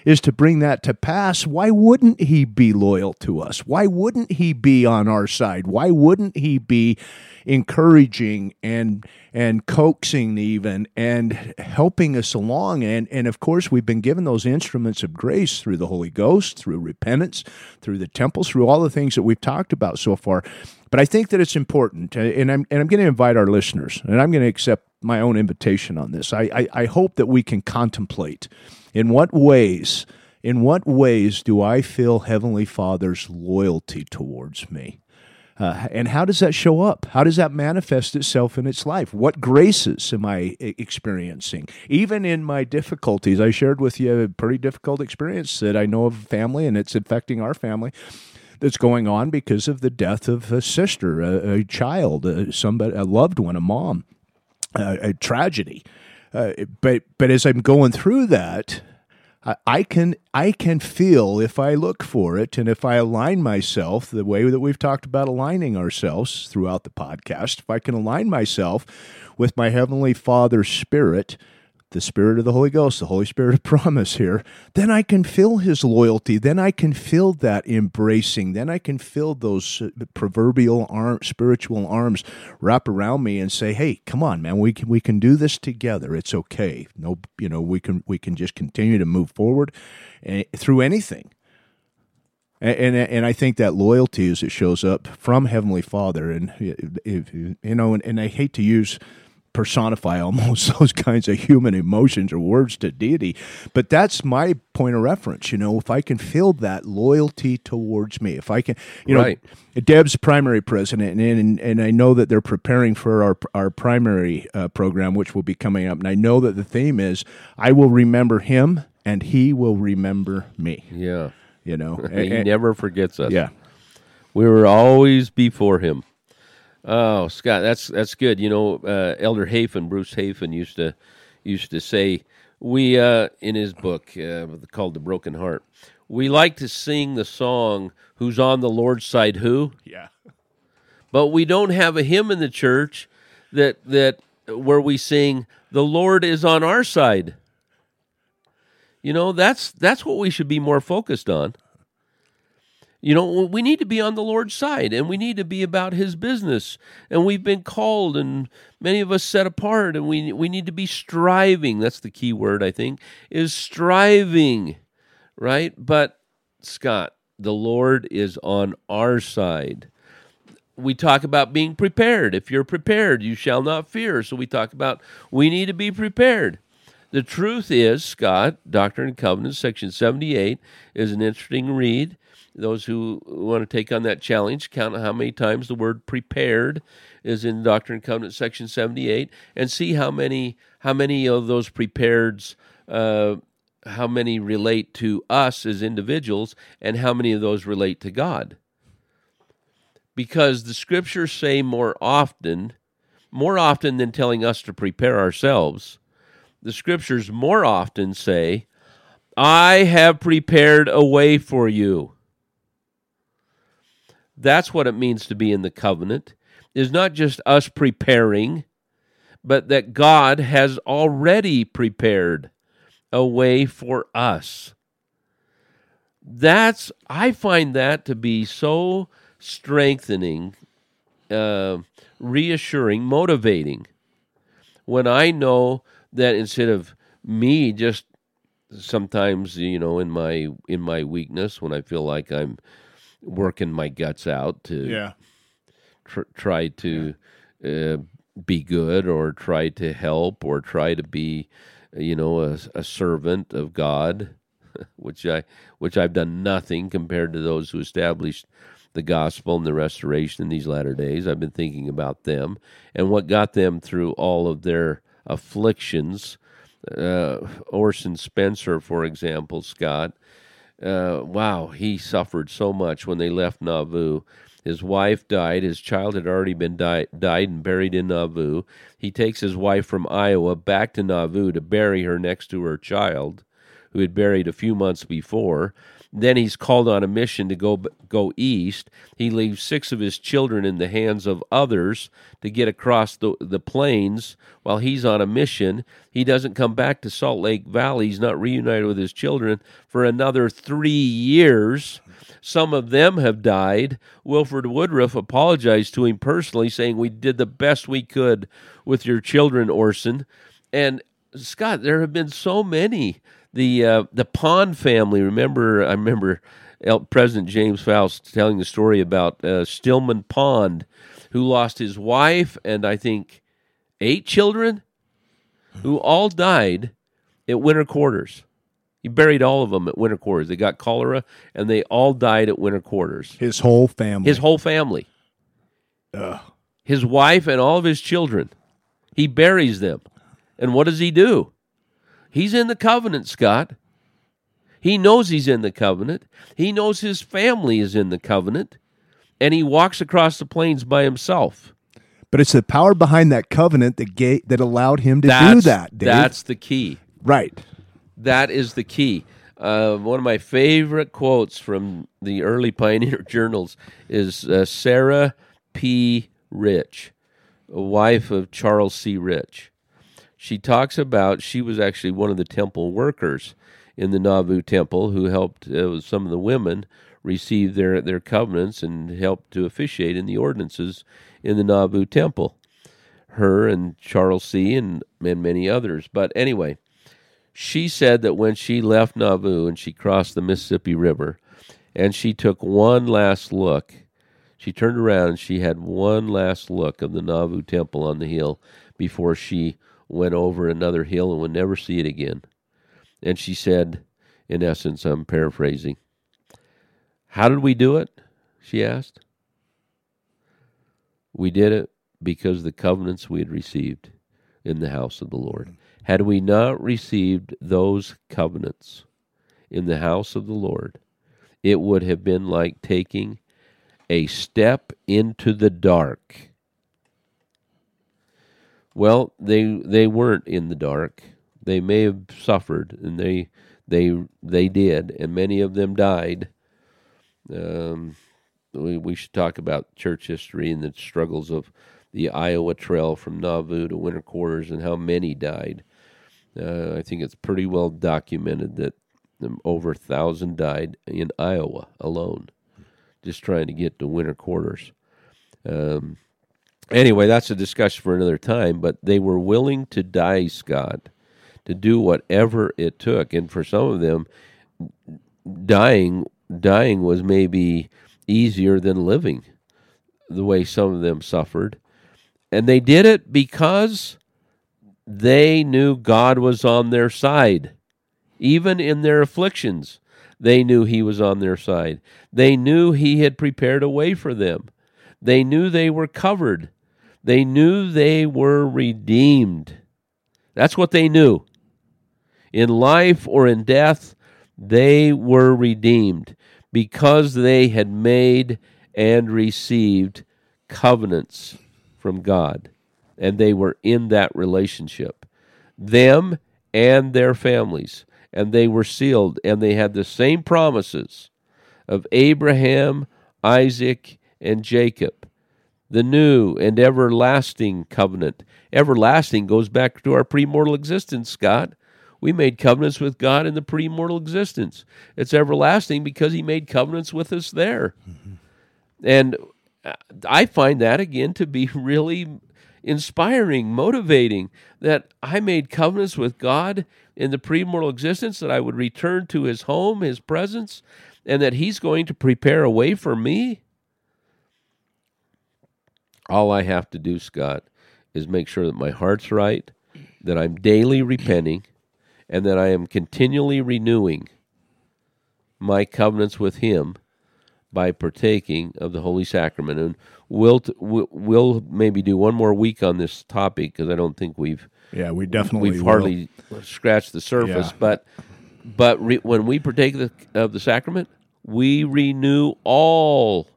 is to bring that to pass, why wouldn't he be loyal to us? Why wouldn't he be on our side? Why wouldn't he be encouraging and and coaxing even and helping us along and and of course we've been given those instruments of grace through the Holy Ghost, through repentance, through the temples, through all the things that we've talked about so far. But I think that it's important, uh, and I'm and I'm going to invite our listeners, and I'm going to accept my own invitation on this. I, I, I hope that we can contemplate in what ways in what ways do I feel Heavenly Father's loyalty towards me. Uh, and how does that show up? How does that manifest itself in its life? What graces am I experiencing? Even in my difficulties, I shared with you a pretty difficult experience that I know of family, and it's affecting our family that's going on because of the death of a sister, a, a child, a, somebody, a loved one, a mom, a, a tragedy. Uh, but but as I'm going through that, I can I can feel if I look for it and if I align myself the way that we've talked about aligning ourselves throughout the podcast, if I can align myself with my heavenly Father's spirit the Spirit of the Holy Ghost, the Holy Spirit of promise here, then I can feel His loyalty. Then I can feel that embracing. Then I can feel those uh, proverbial arm, spiritual arms wrap around me and say, "Hey, come on, man, we can we can do this together. It's okay. No, you know, we can we can just continue to move forward uh, through anything." And, and, and I think that loyalty as it shows up from Heavenly Father, and if, you know, and, and I hate to use personify almost those kinds of human emotions or words to deity. But that's my point of reference. You know, if I can feel that loyalty towards me, if I can, you know, right. Deb's primary president, and, and, and I know that they're preparing for our our primary uh, program, which will be coming up, and I know that the theme is I will remember him, and he will remember me. Yeah, you know, he and, never forgets us. Yeah, we were always before him. Oh, Scott, that's that's good. You know, uh, Elder Hafen, Bruce Hafen, used to used to say we uh, in his book uh, called "The Broken Heart." We like to sing the song "Who's on the Lord's side?" Who? Yeah. But we don't have a hymn in the church that that where we sing "The Lord is on our side." You know, that's that's what we should be more focused on. You know, we need to be on the Lord's side and we need to be about his business. And we've been called and many of us set apart and we we need to be striving. That's the key word I think is striving, right? But Scott, the Lord is on our side. We talk about being prepared. If you're prepared, you shall not fear. So we talk about we need to be prepared. The truth is, Scott, Doctrine and Covenants, section 78 is an interesting read those who want to take on that challenge, count how many times the word prepared is in Doctrine and Covenants section 78 and see how many how many of those prepareds uh, how many relate to us as individuals and how many of those relate to God. Because the scriptures say more often, more often than telling us to prepare ourselves, the scriptures more often say, I have prepared a way for you. That's what it means to be in the covenant, is not just us preparing, but that God has already prepared a way for us. That's I find that to be so strengthening, uh, reassuring, motivating. When I know that instead of me just sometimes you know in my in my weakness when I feel like I'm working my guts out to Yeah. tr- try to uh, be good or try to help or try to be you know a, a servant of God which I which I've done nothing compared to those who established the gospel and the restoration in these latter days. I've been thinking about them. And what got them through all of their afflictions uh, Orson Spencer for example Scott uh, wow, he suffered so much when they left Nauvoo. His wife died. His child had already been di- died and buried in Nauvoo. He takes his wife from Iowa back to Nauvoo to bury her next to her child, who had buried a few months before. Then he's called on a mission to go go east. He leaves six of his children in the hands of others to get across the the plains while he's on a mission. He doesn't come back to Salt Lake Valley. He's not reunited with his children for another three years. Some of them have died. Wilford Woodruff apologized to him personally, saying, "We did the best we could with your children, Orson." And Scott, there have been so many the uh, the Pond family. Remember, I remember El- President James Faust telling the story about uh, Stillman Pond, who lost his wife and I think eight children, who all died at winter quarters. He buried all of them at winter quarters. They got cholera, and they all died at winter quarters. His whole family. His whole family, Ugh. his wife, and all of his children. He buries them, and what does he do? He's in the covenant, Scott. He knows he's in the covenant. He knows his family is in the covenant. And he walks across the plains by himself. But it's the power behind that covenant that ga- that allowed him to do that. Dave. that's the key. right. That is the key. Uh, one of my favorite quotes from the early pioneer journals is uh, Sarah P. Rich, a wife of Charles C. Rich. She talks about she was actually one of the temple workers in the Nauvoo temple who helped uh, some of the women receive their, their covenants and helped to officiate in the ordinances in the Nauvoo temple. Her and Charles C. and, and many others. But anyway, she said that when she left Nauvoo and she crossed the Mississippi River and she took one last look, she turned around and she had one last look of the Nauvoo temple on the hill before she went over another hill and would never see it again. And she said, in essence, I'm paraphrasing, How did we do it? She asked. We did it because the covenants we had received in the house of the Lord. Had we not received those covenants in the house of the Lord, it would have been like taking a step into the dark. Well, they they weren't in the dark. They may have suffered, and they they they did, and many of them died. Um, we we should talk about church history and the struggles of the Iowa Trail from Nauvoo to winter quarters and how many died. Uh, I think it's pretty well documented that um, over a thousand died in Iowa alone, just trying to get to winter quarters. Um, anyway, that's a discussion for another time. But they were willing to die, Scott, to do whatever it took, and for some of them, dying dying was maybe easier than living. The way some of them suffered, and they did it because they knew God was on their side. Even in their afflictions, they knew He was on their side. They knew He had prepared a way for them. They knew they were covered. They knew they were redeemed. That's what they knew. In life or in death, they were redeemed because they had made and received covenants from God and they were in that relationship. Them and their families. And they were sealed, and they had the same promises of Abraham, Isaac, and Jacob. The new and everlasting covenant. Everlasting goes back to our premortal existence, Scott. We made covenants with God in the pre-mortal existence. It's everlasting because He made covenants with us there, and uh, I find that again to be really inspiring, motivating. That I made covenants with God in the pre-mortal existence that I would return to His home, His presence, and that He's going to prepare a way for me. All I have to do, Scott, is make sure that my heart's right, that I'm daily repenting, and that I am continually renewing my covenants with Him by partaking of the Holy Sacrament. And we'll we'll maybe do one more week on this topic because I don't think we've yeah we definitely we've will. hardly scratched the surface. Yeah. But but re, when we partake of the, of the sacrament, we renew all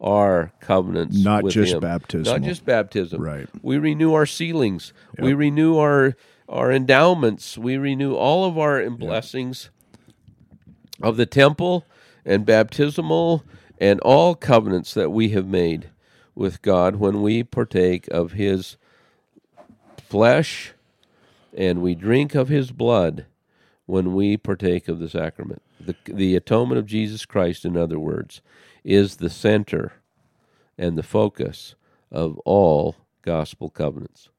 our covenants, Not just Him. baptismal. not just baptism. Right. We renew our sealings. We renew our our endowments. We renew all of our blessings of the temple and baptismal and all covenants that we have made with God when we partake of His flesh and we drink of His blood when we partake of the sacrament. The, the atonement of Jesus Christ, in other words, is the center and the focus of all gospel covenants.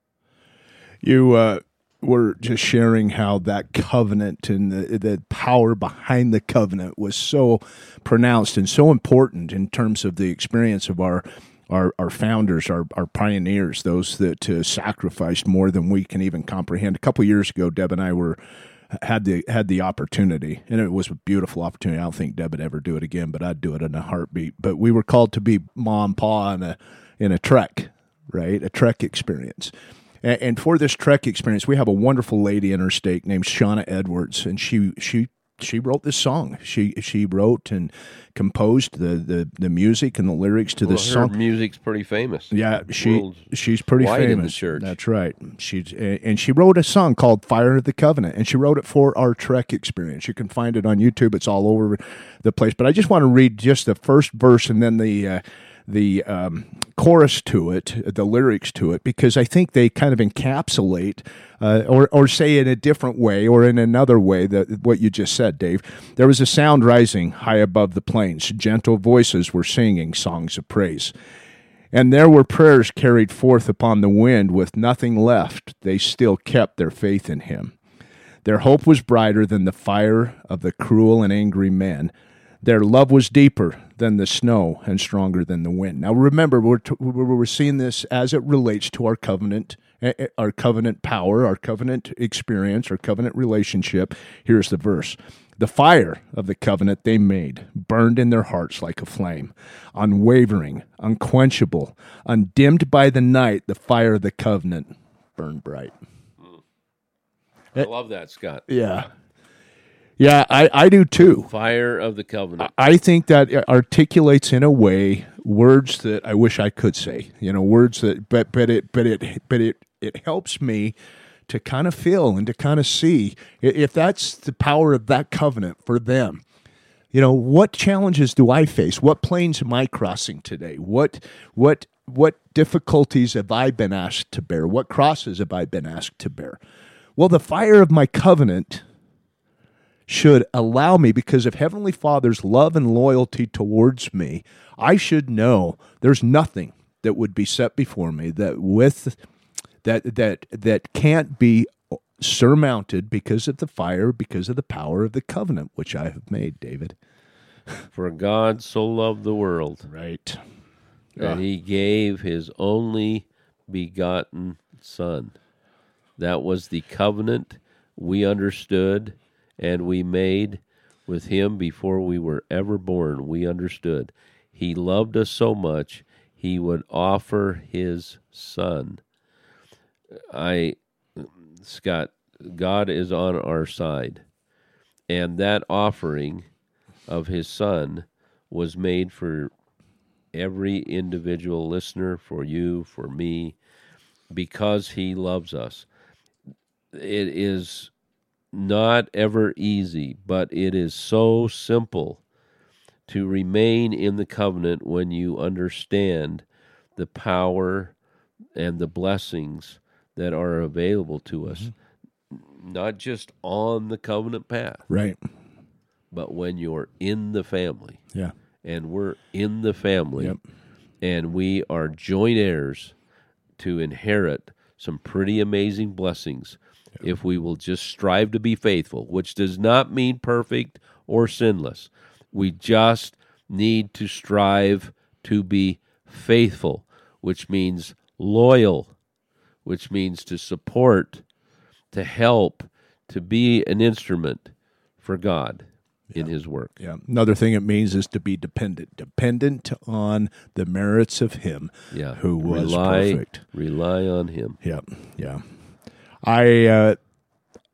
You uh, were just sharing how that covenant and the, the power behind the covenant was so pronounced and so important in terms of the experience of our our, our founders, our, our pioneers, those that uh, sacrificed more than we can even comprehend. A couple years ago, Deb and I were had the had the opportunity, and it was a beautiful opportunity. I don't think Deb would ever do it again, but I'd do it in a heartbeat. But we were called to be mom, pa in a in a trek, right? A trek experience. And, for this trek experience, we have a wonderful lady in our state named Shawna Edwards, and she she she wrote this song. She she wrote and composed the the, the music and the lyrics to Well, this her song. music's pretty famous. Yeah, she she's pretty famous. That's right. She's and she wrote a song called "Fire of the Covenant," and she wrote it for our Trek experience. You can find it on YouTube. It's all over the place. But I just want to read just the first verse and then the. Uh, the um, chorus to it, the lyrics to it, because I think they kind of encapsulate, uh, or or say in a different way, or in another way that what you just said, Dave. There was a sound rising high above the plains. Gentle voices were singing songs of praise. And there were prayers carried forth upon the wind with nothing left. They still kept their faith in him. Their hope was brighter than the fire of the cruel and angry men. Their love was deeper than the snow and stronger than the wind. Now remember, we're, t- we're seeing this as it relates to our covenant, eh, eh, our covenant power, our covenant experience, our covenant relationship. Here's the verse. The fire of the covenant they made burned in their hearts like a flame, unwavering, unquenchable, undimmed by the night. The fire of the covenant burned bright. I love that, Scott. Yeah. Yeah, I, I do too. Fire of the covenant. I think that articulates in a way words that I wish I could say. You know, words that but but it but it but it it helps me to kind of feel and to kind of see if that's the power of that covenant for them. You know, what challenges do I face? What plains am I crossing today? What what what difficulties have I been asked to bear? What crosses have I been asked to bear? Well, the fire of my covenant should allow me because of heavenly father's love and loyalty towards me i should know there's nothing that would be set before me that with that that that can't be surmounted because of the fire because of the power of the covenant which i have made david For God so loved the world right that he gave his only begotten Son. That was the covenant we understood and we made with him before we were ever born. We understood. He loved us so much, he would offer his Son. I, Scott, God is on our side. And that offering of his Son was made for every individual listener, for you, for me, because he loves us. It is not ever easy, but it is so simple to remain in the covenant when you understand the power and the blessings that are available to us. Mm-hmm. not just on the covenant path, Right. but when you're in the family. Yeah. And we're in the family. Yep. And we are joint heirs to inherit some pretty amazing blessings if we will just strive to be faithful, which does not mean perfect or sinless. We just need to strive to be faithful, which means loyal, which means to support, to help, to be an instrument for God in His work. Yeah. Another thing it means is to be dependent, dependent on the merits of Him Yeah, who was rely, perfect. Rely on Him. Yeah. Yeah. I uh,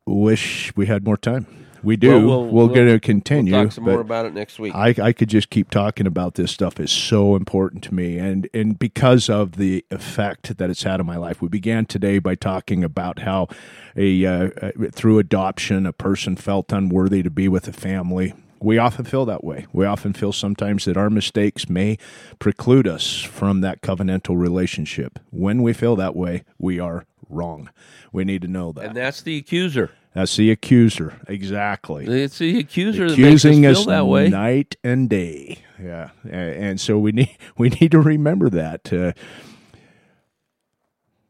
wish we had more time. We do. Well, We'll, we'll- going to continue. We'll talk some more about it next week. I, I could just keep talking about this stuff. It's so important to me, and and because of the effect that it's had on my life. We began today by talking about how a uh, through adoption, a person felt unworthy to be with a family. We often feel that way. We often feel sometimes that our mistakes may preclude us from that covenantal relationship. When we feel that way, we are wrong. We need to know that. and that's the accuser. That's the accuser. Exactly It's the accuser accusing that makes us us that way. night and day. Yeah, and so we need we need to remember that. Uh,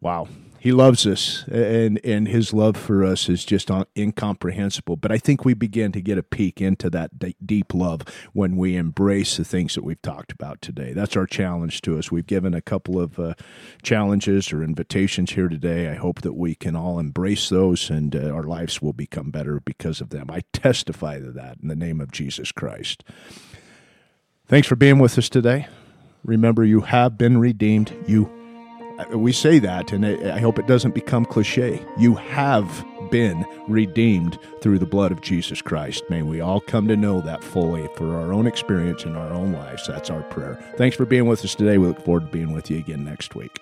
wow, he loves us, and and his love for us is just incomprehensible. But I think we begin to get a peek into that d- deep love when we embrace the things that we've talked about today. That's our challenge to us. We've given a couple of uh, challenges or invitations here today. I hope that we can all embrace those, and uh, our lives will become better because of them. I testify to that in the name of Jesus Christ. Thanks for being with us today. Remember, you have been redeemed. You, we say that, and I hope it doesn't become cliche. You have been redeemed through the blood of Jesus Christ. May we all come to know that fully for our own experience in our own lives. That's our prayer. Thanks for being with us today. We look forward to being with you again next week.